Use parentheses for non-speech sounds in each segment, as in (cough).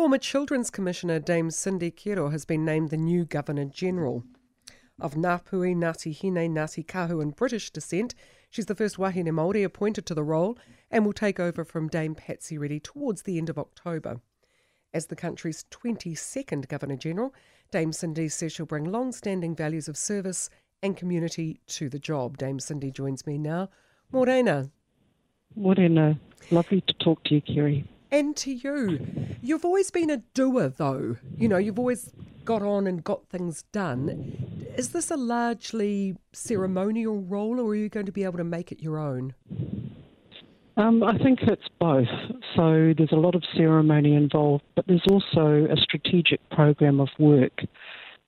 Former Children's Commissioner Dame Cindy Kiro has been named the new Governor General. Of Ngāpuhi, Ngāti Hine, Ngāti Kahu and British descent, she's the first wahine Māori appointed to the role and will take over from Dame Patsy Reddy towards the end of October. As the country's 22nd Governor General, Dame Cindy says she'll bring long standing values of service and community to the job. Dame Cindy joins me now. Morena. Morena. Lovely to talk to you, Kerry. And to you. You've always been a doer, though. You know, you've always got on and got things done. Is this a largely ceremonial role, or are you going to be able to make it your own? Um, I think it's both. So there's a lot of ceremony involved, but there's also a strategic program of work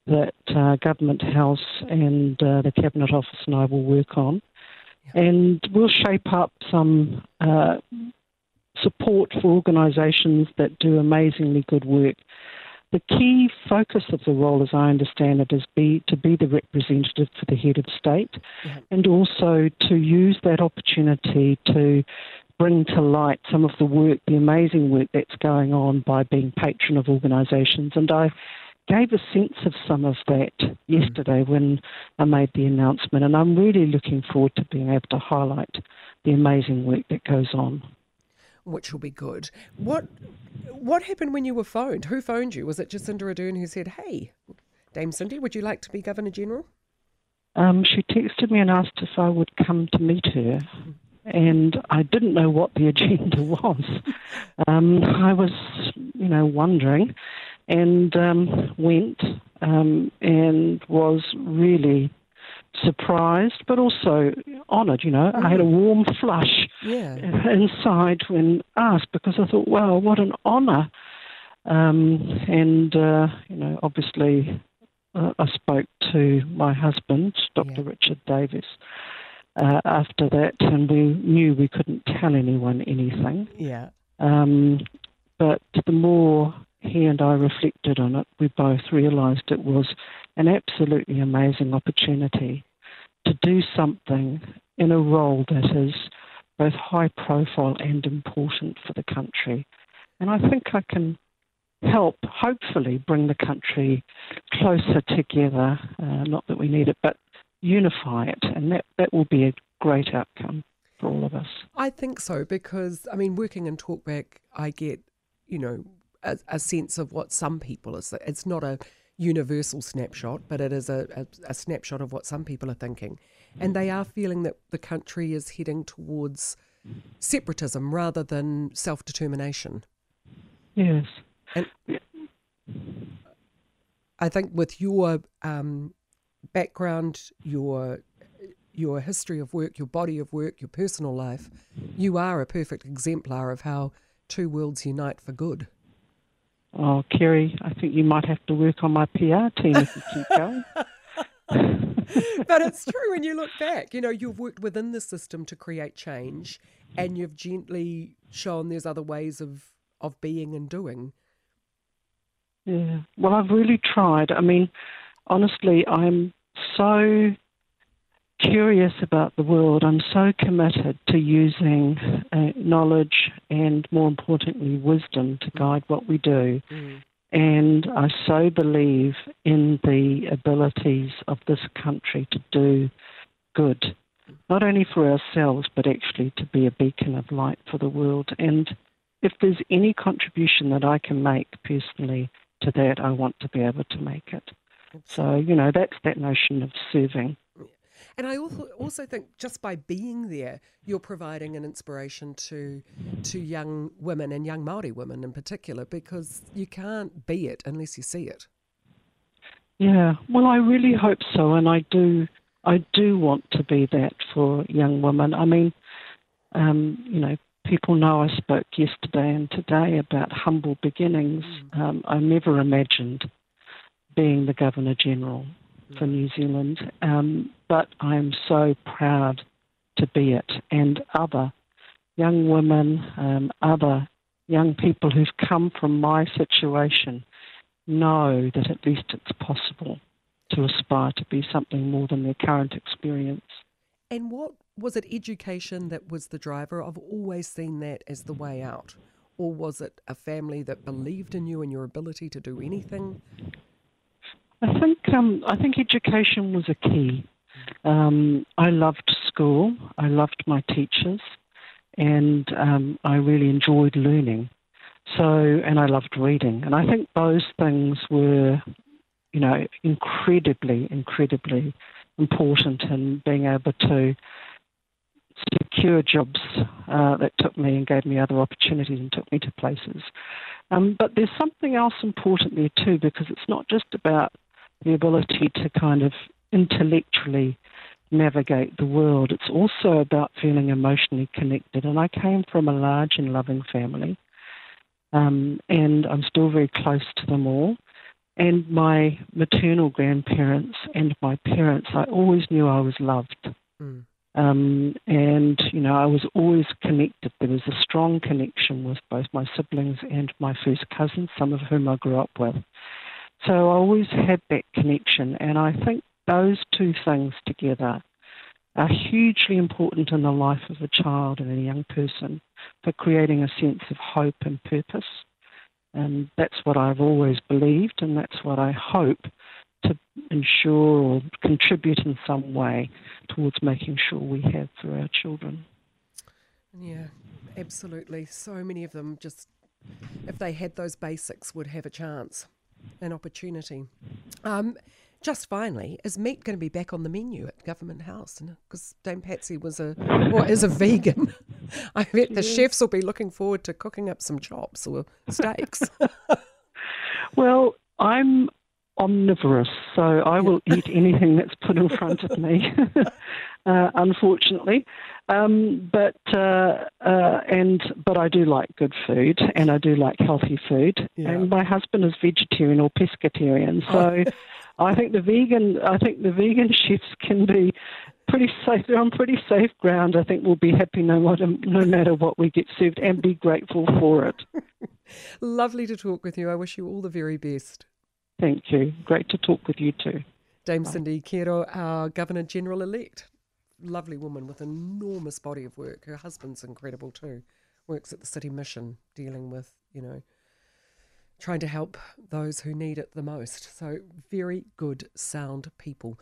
that uh, Government House and uh, the Cabinet Office and I will work on. Yeah. And we'll shape up some uh, support for organisations that do amazingly good work. The key focus of the role, as I understand it, is be, to be the representative for the head of state yeah. and also to use that opportunity to bring to light some of the work, the amazing work that's going on by being patron of organisations. And I gave a sense of some of that mm. yesterday when I made the announcement, and I'm really looking forward to being able to highlight the amazing work that goes on. Which will be good. What what happened when you were phoned? Who phoned you? Was it Jacinda Ardern who said, "Hey, Dame Cindy, would you like to be Governor General"? Um, she texted me and asked if I would come to meet her. And I didn't know what the (laughs) agenda was. Um, I was, you know, wondering, and um, went um, and was really surprised, but also honoured. You know. I had a mm. warm flush yeah. inside when asked because I thought, wow, what an honour. Um, and uh, you know, obviously, uh, I spoke to my husband, Dr. Yeah. Richard Davis uh, after that, and we knew we couldn't tell anyone anything. Yeah. Um, but the more he and I reflected on it, we both realised it was an absolutely amazing opportunity to do something in a role that is both high profile and important for the country. And I think I can help, hopefully, bring the country closer together. Uh, not that we need it, but unify it, and that, that will be a great outcome for all of us. I think so because, I mean, working in Talkback, I get, you know, a, a sense of what some people is. It's not a universal snapshot, but it is a, a, a snapshot of what some people are thinking. And they are feeling that the country is heading towards separatism rather than self determination. Yes. And I think with your um, background, your your history of work, your body of work, your personal life, you are a perfect exemplar of how two worlds unite for good. Oh, Kerry, I think you might have to work on my PR team if you keep going. (laughs) (laughs) but it's true when you look back. You know, you've worked within the system to create change, and you've gently shown there's other ways of of being and doing. Yeah. Well, I've really tried. I mean, honestly, I'm so curious about the world. I'm so committed to using uh, knowledge and, more importantly, wisdom to guide what we do. Mm. And I so believe in the abilities of this country to do good, not only for ourselves, but actually to be a beacon of light for the world. And if there's any contribution that I can make personally to that, I want to be able to make it. So, you know, that's that notion of serving. And I also also think just by being there, you're providing an inspiration to to young women and young Maori women in particular, because you can't be it unless you see it. Yeah, well, I really hope so, and I do. I do want to be that for young women. I mean, um, you know, people know I spoke yesterday and today about humble beginnings. Mm. Um, I never imagined being the Governor General for New Zealand, um, but I am so proud to be it. And other young women, um, other young people who've come from my situation know that at least it's possible to aspire to be something more than their current experience. And what was it education that was the driver? I've always seen that as the way out or was it a family that believed in you and your ability to do anything? I think um, I think education was a key. Um, I loved school. I loved my teachers, and um, I really enjoyed learning. So, and I loved reading, and I think those things were, you know, incredibly, incredibly important in being able to secure jobs uh, that took me and gave me other opportunities and took me to places. Um, but there's something else important there too, because it's not just about the ability to kind of intellectually navigate the world. It's also about feeling emotionally connected. And I came from a large and loving family, um, and I'm still very close to them all. And my maternal grandparents and my parents, I always knew I was loved. Mm. Um, and, you know, I was always connected. There was a strong connection with both my siblings and my first cousins, some of whom I grew up with. So I always had that connection. And I think those two things together are hugely important in the life of a child and a young person for creating a sense of hope and purpose. And that's what I've always believed, and that's what I hope to ensure or contribute in some way towards making sure we have for our children. Yeah, absolutely. So many of them just, if they had those basics, would have a chance, an opportunity. Um, just finally, is meat going to be back on the menu at Government House? Because Dame Patsy was a or is a vegan. (laughs) I bet the chefs will be looking forward to cooking up some chops or steaks. (laughs) well, I'm omnivorous, so I will eat anything that's put in front of me. (laughs) uh, unfortunately, um, but uh, uh, and but I do like good food and I do like healthy food. Yeah. And my husband is vegetarian or pescatarian, so (laughs) I think the vegan I think the vegan chefs can be pretty safe. They're on pretty safe ground. I think we'll be happy no matter no matter what we get served and be grateful for it. (laughs) Lovely to talk with you. I wish you all the very best. Thank you. Great to talk with you too. Dame Cindy Kiro, our Governor General elect. Lovely woman with an enormous body of work. Her husband's incredible too. Works at the City Mission dealing with, you know, trying to help those who need it the most. So, very good, sound people.